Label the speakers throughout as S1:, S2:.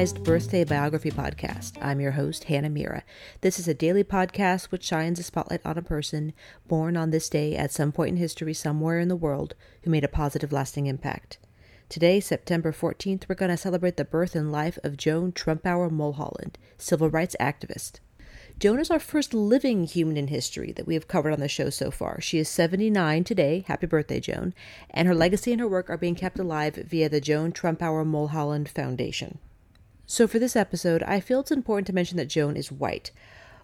S1: birthday biography podcast. I'm your host, Hannah Mira. This is a daily podcast which shines a spotlight on a person born on this day at some point in history somewhere in the world who made a positive, lasting impact. Today, September 14th, we're going to celebrate the birth and life of Joan Trumpauer Mulholland, civil rights activist. Joan is our first living human in history that we have covered on the show so far. She is 79 today. Happy birthday, Joan. And her legacy and her work are being kept alive via the Joan Trumpauer Mulholland Foundation. So, for this episode, I feel it's important to mention that Joan is white.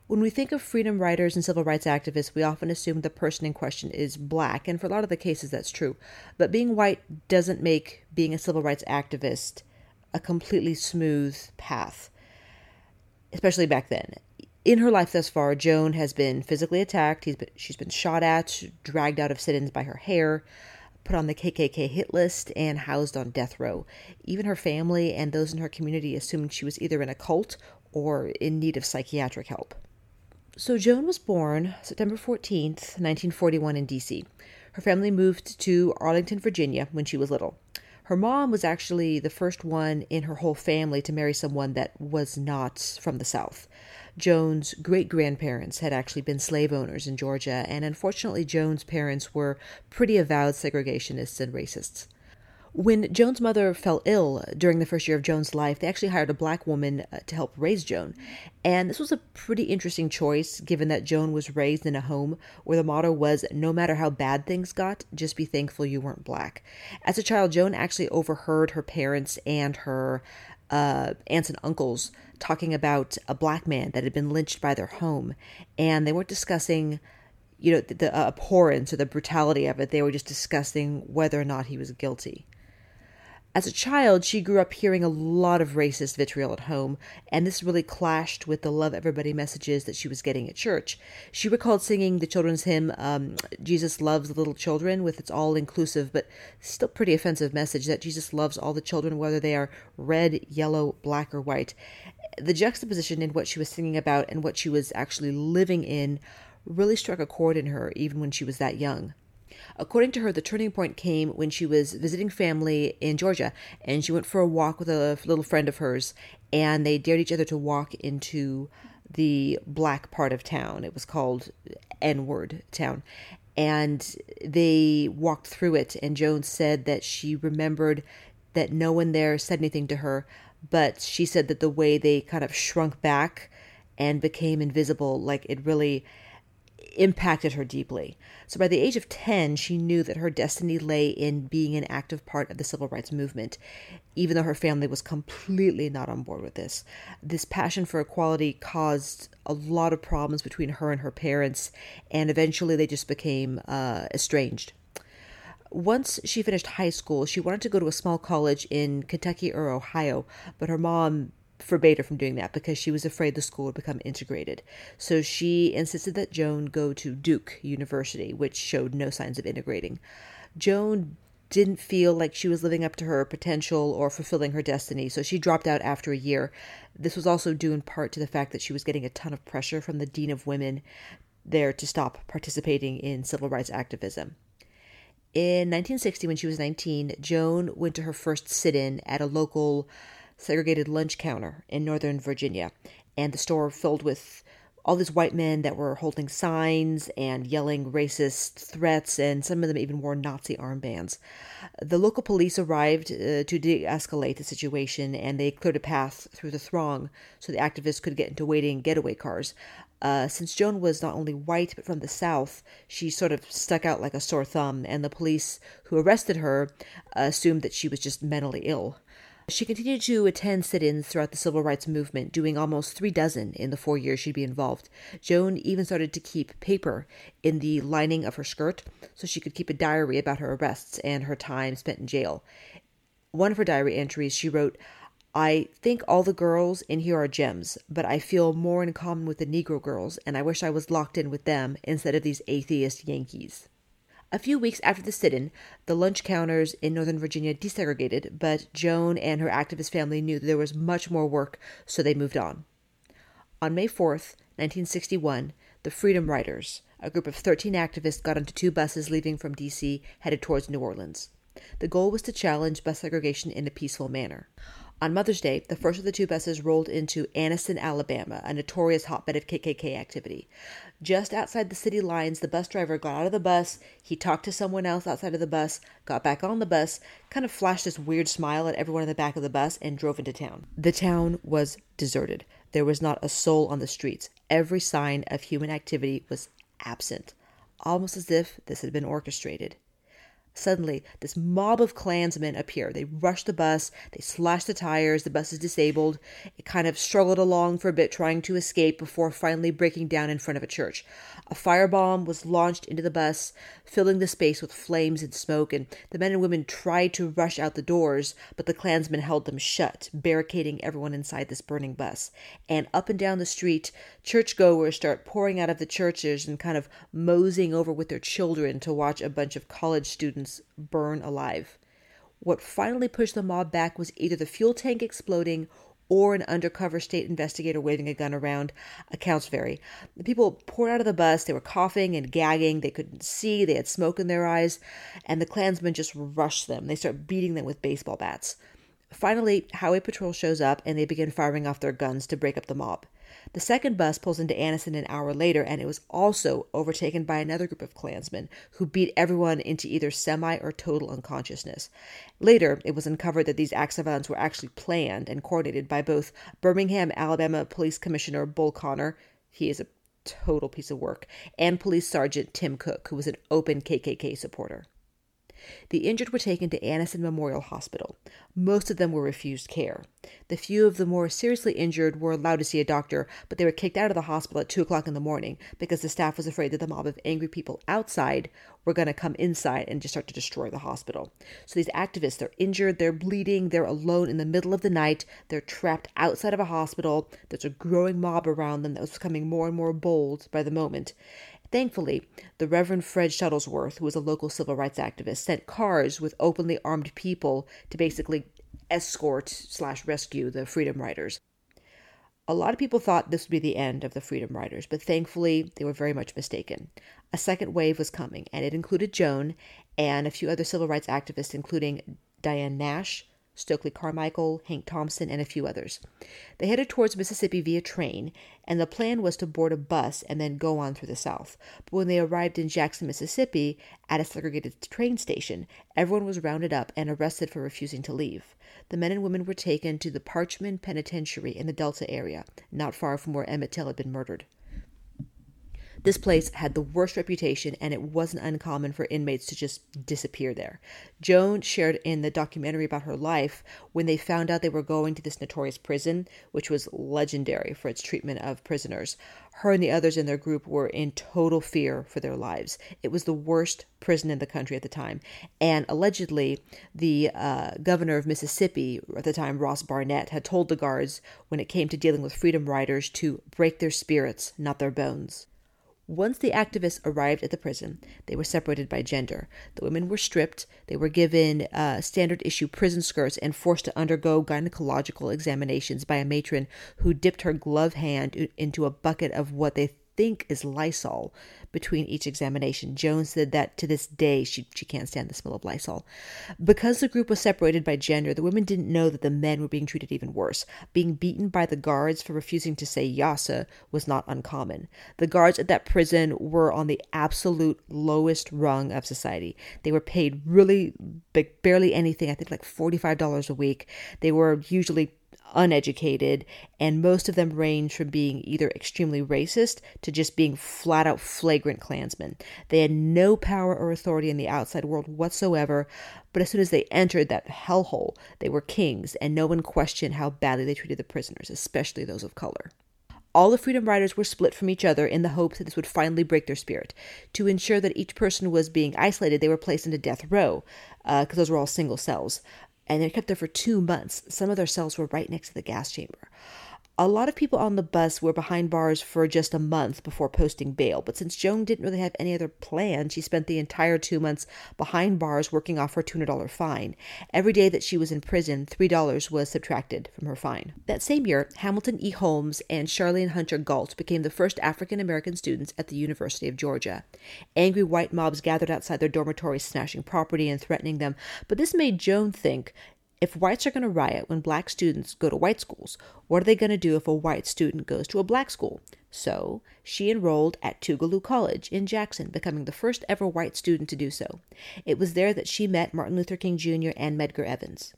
S1: When we think of freedom riders and civil rights activists, we often assume the person in question is black, and for a lot of the cases, that's true. But being white doesn't make being a civil rights activist a completely smooth path, especially back then in her life thus far, Joan has been physically attacked. Been, she's been shot at, dragged out of sit ins by her hair, put on the KKK hit list, and housed on death row. Even her family and those in her community assumed she was either in a cult or in need of psychiatric help. So, Joan was born September 14th, 1941, in D.C. Her family moved to Arlington, Virginia when she was little. Her mom was actually the first one in her whole family to marry someone that was not from the South. Joan's great grandparents had actually been slave owners in Georgia, and unfortunately, Joan's parents were pretty avowed segregationists and racists. When Joan's mother fell ill during the first year of Joan's life, they actually hired a black woman uh, to help raise Joan. And this was a pretty interesting choice given that Joan was raised in a home where the motto was no matter how bad things got, just be thankful you weren't black. As a child, Joan actually overheard her parents and her uh, aunts and uncles talking about a black man that had been lynched by their home, and they weren't discussing, you know, the, the uh, abhorrence or the brutality of it. They were just discussing whether or not he was guilty. As a child, she grew up hearing a lot of racist vitriol at home, and this really clashed with the love everybody messages that she was getting at church. She recalled singing the children's hymn, um, Jesus Loves the Little Children, with its all inclusive but still pretty offensive message that Jesus loves all the children, whether they are red, yellow, black, or white. The juxtaposition in what she was singing about and what she was actually living in really struck a chord in her, even when she was that young. According to her, the turning point came when she was visiting family in Georgia and she went for a walk with a little friend of hers and they dared each other to walk into the black part of town. It was called N Word Town. And they walked through it, and Jones said that she remembered that no one there said anything to her, but she said that the way they kind of shrunk back and became invisible, like it really impacted her deeply. So by the age of 10, she knew that her destiny lay in being an active part of the civil rights movement, even though her family was completely not on board with this. This passion for equality caused a lot of problems between her and her parents, and eventually they just became uh, estranged. Once she finished high school, she wanted to go to a small college in Kentucky or Ohio, but her mom forbade her from doing that because she was afraid the school would become integrated. So she insisted that Joan go to Duke University, which showed no signs of integrating. Joan didn't feel like she was living up to her potential or fulfilling her destiny, so she dropped out after a year. This was also due in part to the fact that she was getting a ton of pressure from the Dean of Women there to stop participating in civil rights activism. In 1960, when she was 19, Joan went to her first sit in at a local segregated lunch counter in Northern Virginia, and the store filled with all these white men that were holding signs and yelling racist threats, and some of them even wore Nazi armbands. The local police arrived uh, to de escalate the situation and they cleared a path through the throng so the activists could get into waiting getaway cars. Uh, since Joan was not only white but from the South, she sort of stuck out like a sore thumb, and the police who arrested her assumed that she was just mentally ill. She continued to attend sit ins throughout the civil rights movement, doing almost three dozen in the four years she'd be involved. Joan even started to keep paper in the lining of her skirt so she could keep a diary about her arrests and her time spent in jail. One of her diary entries, she wrote, I think all the girls in here are gems, but I feel more in common with the Negro girls, and I wish I was locked in with them instead of these atheist Yankees. A few weeks after the sit in, the lunch counters in Northern Virginia desegregated, but Joan and her activist family knew that there was much more work, so they moved on. On May 4th, 1961, the Freedom Riders, a group of 13 activists, got onto two buses leaving from D.C. headed towards New Orleans. The goal was to challenge bus segregation in a peaceful manner. On Mother's Day, the first of the two buses rolled into Anniston, Alabama, a notorious hotbed of KKK activity. Just outside the city lines, the bus driver got out of the bus, he talked to someone else outside of the bus, got back on the bus, kind of flashed this weird smile at everyone in the back of the bus, and drove into town. The town was deserted. There was not a soul on the streets. Every sign of human activity was absent, almost as if this had been orchestrated. Suddenly, this mob of Klansmen appear. They rush the bus, they slash the tires, the bus is disabled. It kind of struggled along for a bit, trying to escape before finally breaking down in front of a church. A firebomb was launched into the bus, filling the space with flames and smoke, and the men and women tried to rush out the doors, but the Klansmen held them shut, barricading everyone inside this burning bus. And up and down the street, churchgoers start pouring out of the churches and kind of moseying over with their children to watch a bunch of college students burn alive. What finally pushed the mob back was either the fuel tank exploding or an undercover state investigator waving a gun around. Accounts vary. The people poured out of the bus. They were coughing and gagging. They couldn't see. They had smoke in their eyes. And the Klansmen just rushed them. They start beating them with baseball bats. Finally, Highway Patrol shows up and they begin firing off their guns to break up the mob. The second bus pulls into Anniston an hour later, and it was also overtaken by another group of Klansmen who beat everyone into either semi or total unconsciousness. Later, it was uncovered that these acts of violence were actually planned and coordinated by both Birmingham, Alabama Police Commissioner Bull Connor, he is a total piece of work, and Police Sergeant Tim Cook, who was an open KKK supporter. The injured were taken to Anniston Memorial Hospital. Most of them were refused care. The few of the more seriously injured were allowed to see a doctor, but they were kicked out of the hospital at 2 o'clock in the morning because the staff was afraid that the mob of angry people outside were going to come inside and just start to destroy the hospital. So these activists, they're injured, they're bleeding, they're alone in the middle of the night, they're trapped outside of a hospital. There's a growing mob around them that was becoming more and more bold by the moment. Thankfully, the Reverend Fred Shuttlesworth, who was a local civil rights activist, sent cars with openly armed people to basically escort slash rescue the Freedom Riders. A lot of people thought this would be the end of the Freedom Riders, but thankfully they were very much mistaken. A second wave was coming, and it included Joan and a few other civil rights activists, including Diane Nash, Stokely Carmichael, Hank Thompson, and a few others. They headed towards Mississippi via train, and the plan was to board a bus and then go on through the South. But when they arrived in Jackson, Mississippi, at a segregated train station, everyone was rounded up and arrested for refusing to leave. The men and women were taken to the Parchman Penitentiary in the Delta area, not far from where Emmett Till had been murdered. This place had the worst reputation, and it wasn't uncommon for inmates to just disappear there. Joan shared in the documentary about her life when they found out they were going to this notorious prison, which was legendary for its treatment of prisoners. Her and the others in their group were in total fear for their lives. It was the worst prison in the country at the time. And allegedly, the uh, governor of Mississippi at the time, Ross Barnett, had told the guards when it came to dealing with freedom riders to break their spirits, not their bones. Once the activists arrived at the prison, they were separated by gender. The women were stripped, they were given uh, standard issue prison skirts, and forced to undergo gynecological examinations by a matron who dipped her glove hand into a bucket of what they think is Lysol between each examination. Jones said that to this day she, she can't stand the smell of Lysol. Because the group was separated by gender, the women didn't know that the men were being treated even worse. Being beaten by the guards for refusing to say yassa was not uncommon. The guards at that prison were on the absolute lowest rung of society. They were paid really barely anything, I think like $45 a week. They were usually uneducated, and most of them range from being either extremely racist to just being flat out flagrant Klansmen. They had no power or authority in the outside world whatsoever, but as soon as they entered that hellhole, they were kings, and no one questioned how badly they treated the prisoners, especially those of color. All the Freedom Riders were split from each other in the hope that this would finally break their spirit. To ensure that each person was being isolated, they were placed into death row, because uh, those were all single cells and they kept there for two months. Some of their cells were right next to the gas chamber. A lot of people on the bus were behind bars for just a month before posting bail, but since Joan didn't really have any other plan, she spent the entire two months behind bars working off her $200 fine. Every day that she was in prison, $3 was subtracted from her fine. That same year, Hamilton E. Holmes and Charlayne Hunter Gault became the first African American students at the University of Georgia. Angry white mobs gathered outside their dormitories, smashing property and threatening them, but this made Joan think If whites are going to riot when black students go to white schools, what are they going to do if a white student goes to a black school? So, she enrolled at Tougaloo College in Jackson, becoming the first ever white student to do so. It was there that she met Martin Luther King Jr. and Medgar Evers.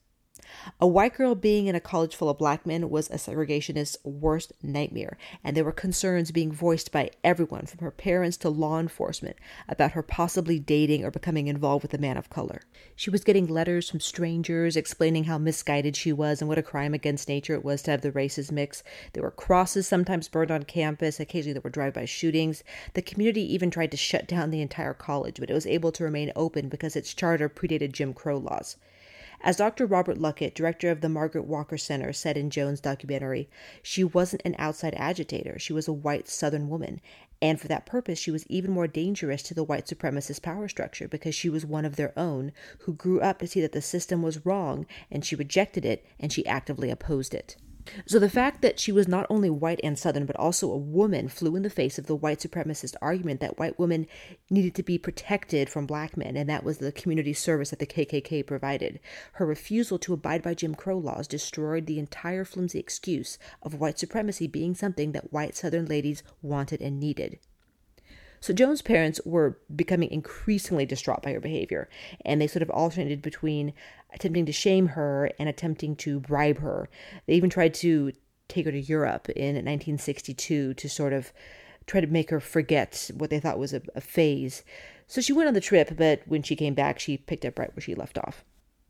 S1: A white girl being in a college full of black men was a segregationist's worst nightmare, and there were concerns being voiced by everyone from her parents to law enforcement about her possibly dating or becoming involved with a man of color. She was getting letters from strangers explaining how misguided she was and what a crime against nature it was to have the races mix. There were crosses sometimes burned on campus, occasionally there were drive-by shootings. The community even tried to shut down the entire college, but it was able to remain open because its charter predated Jim Crow laws. As Dr. Robert Luckett, director of the Margaret Walker Center, said in Joan's documentary, she wasn't an outside agitator. She was a white Southern woman. And for that purpose, she was even more dangerous to the white supremacist power structure because she was one of their own who grew up to see that the system was wrong and she rejected it and she actively opposed it. So the fact that she was not only white and Southern, but also a woman flew in the face of the white supremacist argument that white women needed to be protected from black men, and that was the community service that the KKK provided. Her refusal to abide by Jim Crow laws destroyed the entire flimsy excuse of white supremacy being something that white Southern ladies wanted and needed. So Joan's parents were becoming increasingly distraught by her behavior, and they sort of alternated between attempting to shame her and attempting to bribe her. They even tried to take her to Europe in 1962 to sort of try to make her forget what they thought was a, a phase. So she went on the trip, but when she came back, she picked up right where she left off.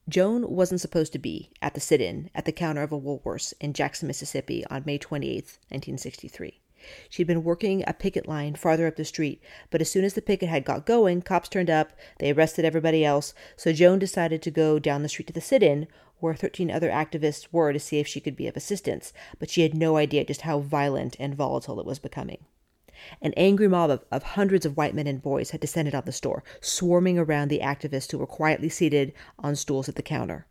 S1: Joan wasn't supposed to be at the sit in at the counter of a Woolworths in Jackson, Mississippi on May 28, 1963. She'd been working a picket line farther up the street, but as soon as the picket had got going, cops turned up, they arrested everybody else, so Joan decided to go down the street to the sit in, where 13 other activists were, to see if she could be of assistance, but she had no idea just how violent and volatile it was becoming. An angry mob of, of, hundreds of white men and boys had descended on the store, swarming around the activists who were quietly seated on stools at the counter.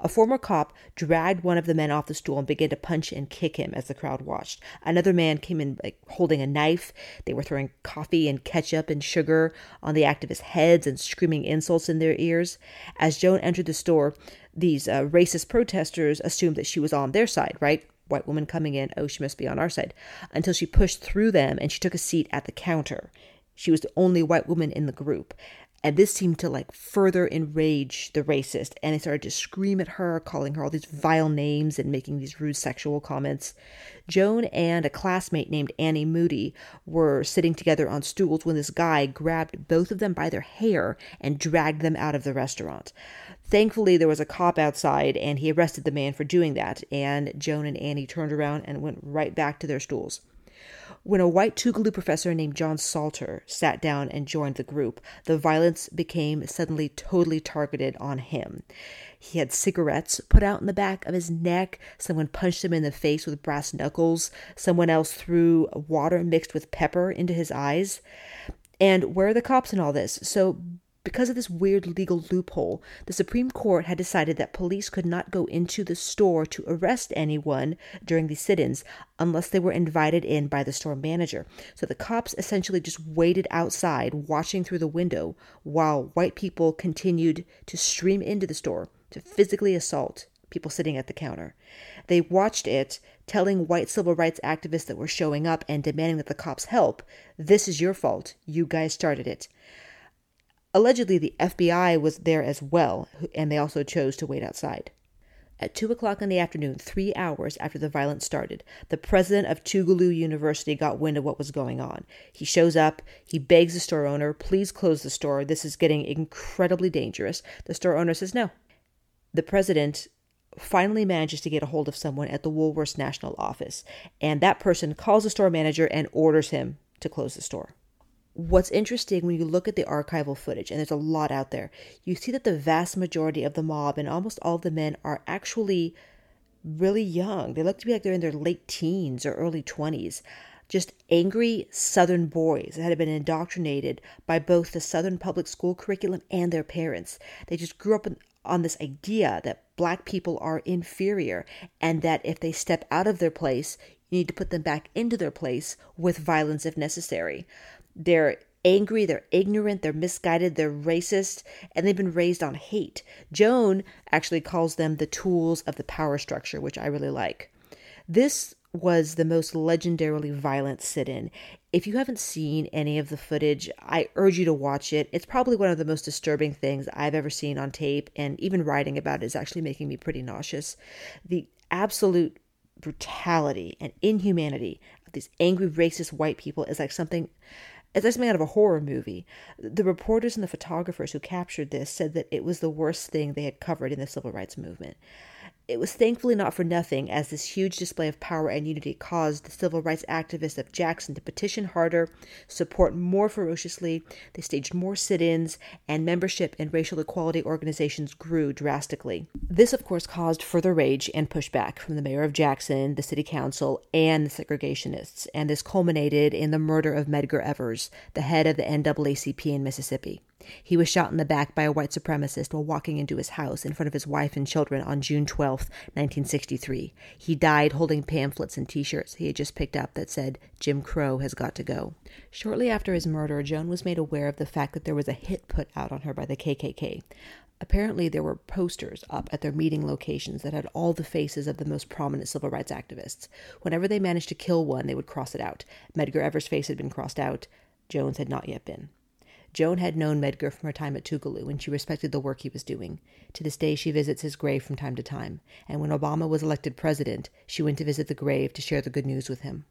S1: A former cop dragged one of the men off the stool and began to punch and kick him as the crowd watched. Another man came in like holding a knife. They were throwing coffee and ketchup and sugar on the activists' heads and screaming insults in their ears. As Joan entered the store, these uh, racist protesters assumed that she was on their side, right? White woman coming in, oh, she must be on our side, until she pushed through them and she took a seat at the counter. She was the only white woman in the group. And this seemed to like further enrage the racist. And they started to scream at her, calling her all these vile names and making these rude sexual comments. Joan and a classmate named Annie Moody were sitting together on stools when this guy grabbed both of them by their hair and dragged them out of the restaurant. Thankfully, there was a cop outside and he arrested the man for doing that. And Joan and Annie turned around and went right back to their stools. When a white Tougaloo professor named John Salter sat down and joined the group, the violence became suddenly totally targeted on him. He had cigarettes put out in the back of his neck. Someone punched him in the face with brass knuckles. Someone else threw water mixed with pepper into his eyes. And where are the cops in all this? So because of this weird legal loophole, the Supreme Court had decided that police could not go into the store to arrest anyone during the sit ins unless they were invited in by the store manager. So the cops essentially just waited outside, watching through the window, while white people continued to stream into the store to physically assault people sitting at the counter. They watched it, telling white civil rights activists that were showing up and demanding that the cops help, This is your fault. You guys started it. Allegedly, the FBI was there as well, and they also chose to wait outside. At 2 o'clock in the afternoon, three hours after the violence started, the president of Tougaloo University got wind of what was going on. He shows up, he begs the store owner, please close the store. This is getting incredibly dangerous. The store owner says no. The president finally manages to get a hold of someone at the Woolworths National Office, and that person calls the store manager and orders him to close the store what's interesting when you look at the archival footage, and there's a lot out there, you see that the vast majority of the mob and almost all of the men are actually really young. They look to be like they're in their late teens or early 20s. Just angry Southern boys that had been indoctrinated by both the Southern public school curriculum and their parents. They just grew up in, on this idea that black people are inferior and that if they step out of their place, you need to put them back into their place with violence if necessary. They're angry, they're ignorant, they're misguided, they're racist, and they've been raised on hate. Joan actually calls them the tools of the power structure, which I really like. This was the most legendarily violent sit in. If you haven't seen any of the footage, I urge you to watch it. It's probably one of the most disturbing things I've ever seen on tape, and even writing about it is actually making me pretty nauseous. The absolute brutality and inhumanity of these angry, racist white people is like something. It's like something out of a horror movie. The reporters and the photographers who captured this said that it was the worst thing they had covered in the civil rights movement. It was thankfully not for nothing, as this huge display of power and unity caused the civil rights activists of Jackson to petition harder, support more ferociously, they staged more sit ins, and membership in racial equality organizations grew drastically. This, of course, caused further rage and pushback from the mayor of Jackson, the city council, and the segregationists, and this culminated in the murder of Medgar Evers, the head of the NAACP in Mississippi. He was shot in the back by a white supremacist while walking into his house in front of his wife and children on June 12, 1963. He died holding pamphlets and t shirts he had just picked up that said, Jim Crow has got to go. Shortly after his murder, Joan was made aware of the fact that there was a hit put out on her by the KKK. Apparently, there were posters up at their meeting locations that had all the faces of the most prominent civil rights activists. Whenever they managed to kill one, they would cross it out. Medgar Evers' face had been crossed out. Joan's had not yet been. Joan had known Medgar from her time at Tougaloo, and she respected the work he was doing. To this day, she visits his grave from time to time, and when Obama was elected president, she went to visit the grave to share the good news with him.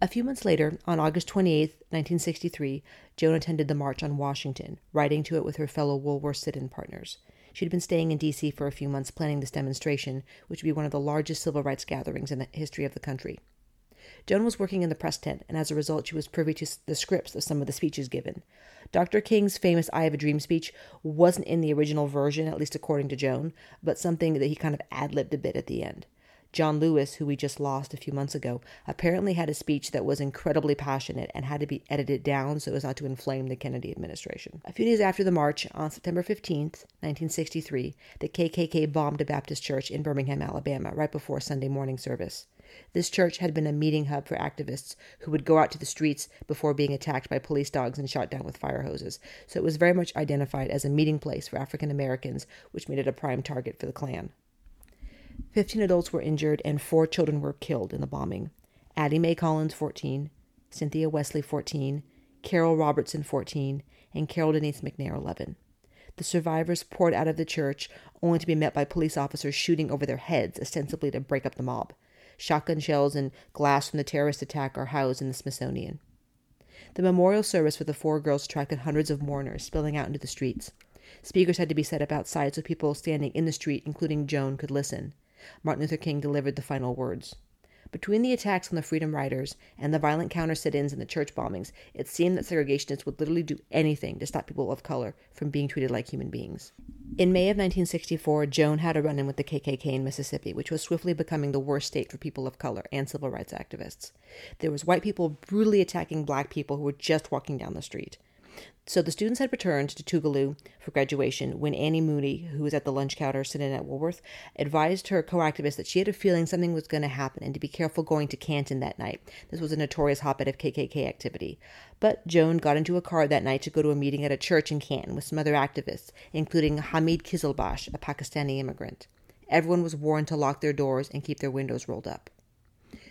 S1: A few months later, on August 28, 1963, Joan attended the March on Washington, riding to it with her fellow Woolworth sit in partners. She'd been staying in D.C. for a few months planning this demonstration, which would be one of the largest civil rights gatherings in the history of the country. Joan was working in the press tent, and as a result, she was privy to the scripts of some of the speeches given. Dr. King's famous I Have a Dream speech wasn't in the original version, at least according to Joan, but something that he kind of ad libbed a bit at the end. John Lewis, who we just lost a few months ago, apparently had a speech that was incredibly passionate and had to be edited down so as not to inflame the Kennedy administration. A few days after the march, on September 15th, 1963, the KKK bombed a Baptist church in Birmingham, Alabama, right before Sunday morning service. This church had been a meeting hub for activists who would go out to the streets before being attacked by police dogs and shot down with fire hoses. So it was very much identified as a meeting place for African Americans, which made it a prime target for the Klan. Fifteen adults were injured and four children were killed in the bombing. Addie Mae Collins, 14, Cynthia Wesley, 14, Carol Robertson, 14, and Carol Denise McNair, 11. The survivors poured out of the church, only to be met by police officers shooting over their heads, ostensibly to break up the mob. Shotgun shells and glass from the terrorist attack are housed in the Smithsonian. The memorial service for the four girls attracted hundreds of mourners spilling out into the streets. Speakers had to be set up outside so people standing in the street, including Joan, could listen. Martin Luther King delivered the final words. Between the attacks on the Freedom Riders and the violent counter sit ins and the church bombings, it seemed that segregationists would literally do anything to stop people of color from being treated like human beings. In May of 1964, Joan had a run in with the KKK in Mississippi, which was swiftly becoming the worst state for people of color and civil rights activists. There was white people brutally attacking black people who were just walking down the street. So the students had returned to Tougaloo for graduation when Annie Moody, who was at the lunch counter sitting at Woolworth, advised her co-activist that she had a feeling something was going to happen and to be careful going to Canton that night. This was a notorious hotbed of KKK activity. But Joan got into a car that night to go to a meeting at a church in Canton with some other activists, including Hamid Kizilbash, a Pakistani immigrant. Everyone was warned to lock their doors and keep their windows rolled up.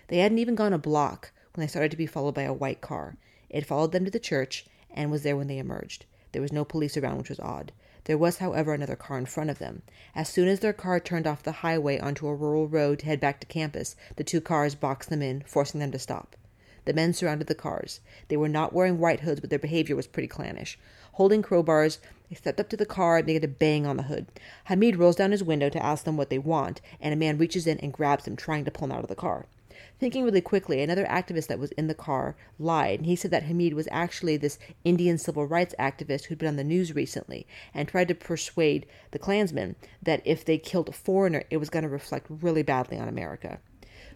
S1: They hadn't even gone a block when they started to be followed by a white car. It followed them to the church and was there when they emerged. There was no police around, which was odd. There was, however, another car in front of them. As soon as their car turned off the highway onto a rural road to head back to campus, the two cars boxed them in, forcing them to stop. The men surrounded the cars. They were not wearing white hoods, but their behavior was pretty clannish. Holding crowbars, they stepped up to the car and began to bang on the hood. Hamid rolls down his window to ask them what they want, and a man reaches in and grabs him, trying to pull him out of the car. Thinking really quickly, another activist that was in the car lied, and he said that Hamid was actually this Indian civil rights activist who'd been on the news recently and tried to persuade the Klansmen that if they killed a foreigner, it was going to reflect really badly on America.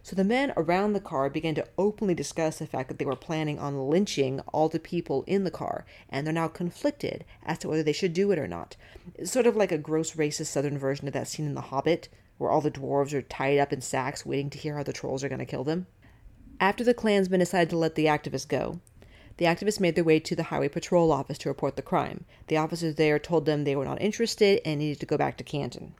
S1: So the men around the car began to openly discuss the fact that they were planning on lynching all the people in the car, and they're now conflicted as to whether they should do it or not. It's sort of like a gross racist southern version of that scene in The Hobbit, where all the dwarves are tied up in sacks waiting to hear how the trolls are going to kill them. After the Klansmen decided to let the activists go, The activists made their way to the Highway Patrol office to report the crime. The officers there told them they were not interested and needed to go back to Canton.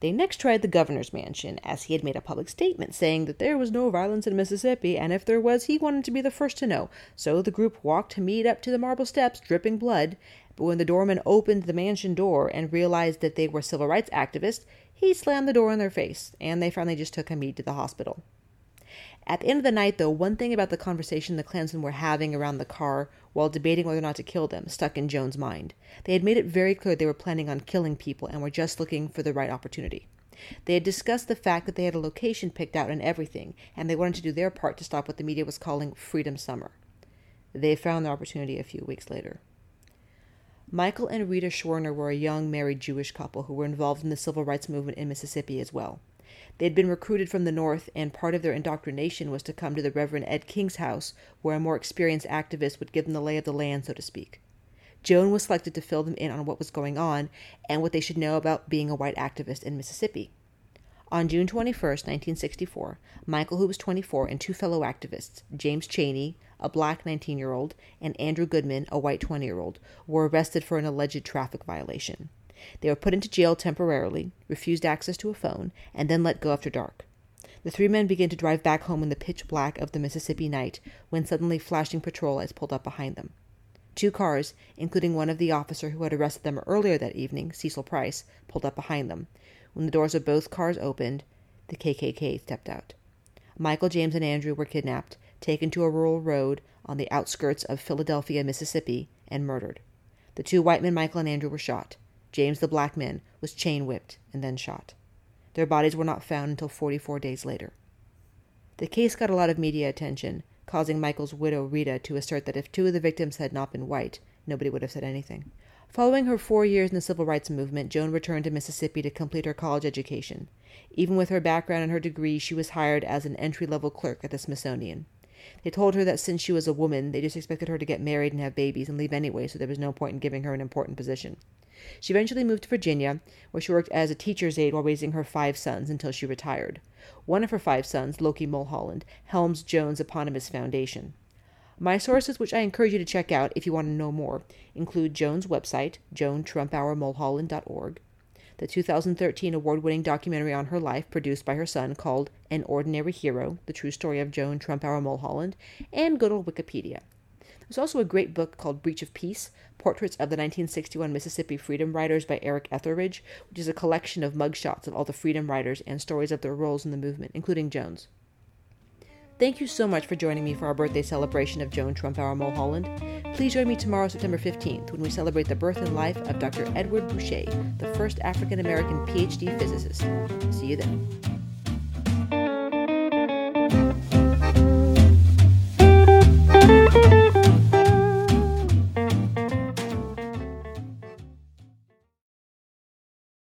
S1: They next tried the governor's mansion, as he had made a public statement saying that there was no violence in Mississippi, and if there was, he wanted to be the first to know. So the group walked to meet up to the marble steps, dripping blood. But when the doorman opened the mansion door and realized that they were civil rights activists, he slammed the door in their face, and they finally just took Hamid to the hospital. At the end of the night, though, one thing about the conversation the Klansmen were having around the car while debating whether or not to kill them stuck in Joan's mind. They had made it very clear they were planning on killing people and were just looking for the right opportunity. They had discussed the fact that they had a location picked out and everything, and they wanted to do their part to stop what the media was calling Freedom Summer. They found their opportunity a few weeks later. Michael and Rita Schwerner were a young married Jewish couple who were involved in the civil rights movement in Mississippi as well. They had been recruited from the North, and part of their indoctrination was to come to the Reverend Ed King's house, where a more experienced activist would give them the lay of the land, so to speak. Joan was selected to fill them in on what was going on and what they should know about being a white activist in Mississippi. On June 21, 1964, Michael, who was 24, and two fellow activists, James Chaney, a black 19 year old, and Andrew Goodman, a white 20 year old, were arrested for an alleged traffic violation. They were put into jail temporarily, refused access to a phone, and then let go after dark. The three men began to drive back home in the pitch black of the Mississippi night when suddenly flashing patrol lights pulled up behind them. Two cars, including one of the officer who had arrested them earlier that evening, Cecil Price, pulled up behind them. When the doors of both cars opened, the KKK stepped out. Michael, James, and Andrew were kidnapped, taken to a rural road on the outskirts of Philadelphia, Mississippi, and murdered. The two white men, Michael and Andrew, were shot. James the black man was chain whipped and then shot. Their bodies were not found until 44 days later. The case got a lot of media attention, causing Michael's widow Rita to assert that if two of the victims had not been white, nobody would have said anything. Following her four years in the civil rights movement, Joan returned to Mississippi to complete her college education. Even with her background and her degree, she was hired as an entry level clerk at the Smithsonian. They told her that since she was a woman, they just expected her to get married and have babies and leave anyway, so there was no point in giving her an important position. She eventually moved to Virginia, where she worked as a teacher's aide while raising her five sons until she retired. One of her five sons, Loki Mulholland, helms Joan's eponymous foundation. My sources, which I encourage you to check out if you want to know more, include Joan's website, joantrumpauermulholland.org, the 2013 award winning documentary on her life produced by her son called An Ordinary Hero The True Story of Joan Trumpauer Mulholland, and good old Wikipedia. There's also a great book called Breach of Peace Portraits of the 1961 Mississippi Freedom Riders by Eric Etheridge, which is a collection of mugshots of all the freedom riders and stories of their roles in the movement, including Joan's. Thank you so much for joining me for our birthday celebration of Joan Trumpauer Mulholland. Please join me tomorrow, September 15th, when we celebrate the birth and life of Dr. Edward Bouchet, the first African American PhD physicist. See you then.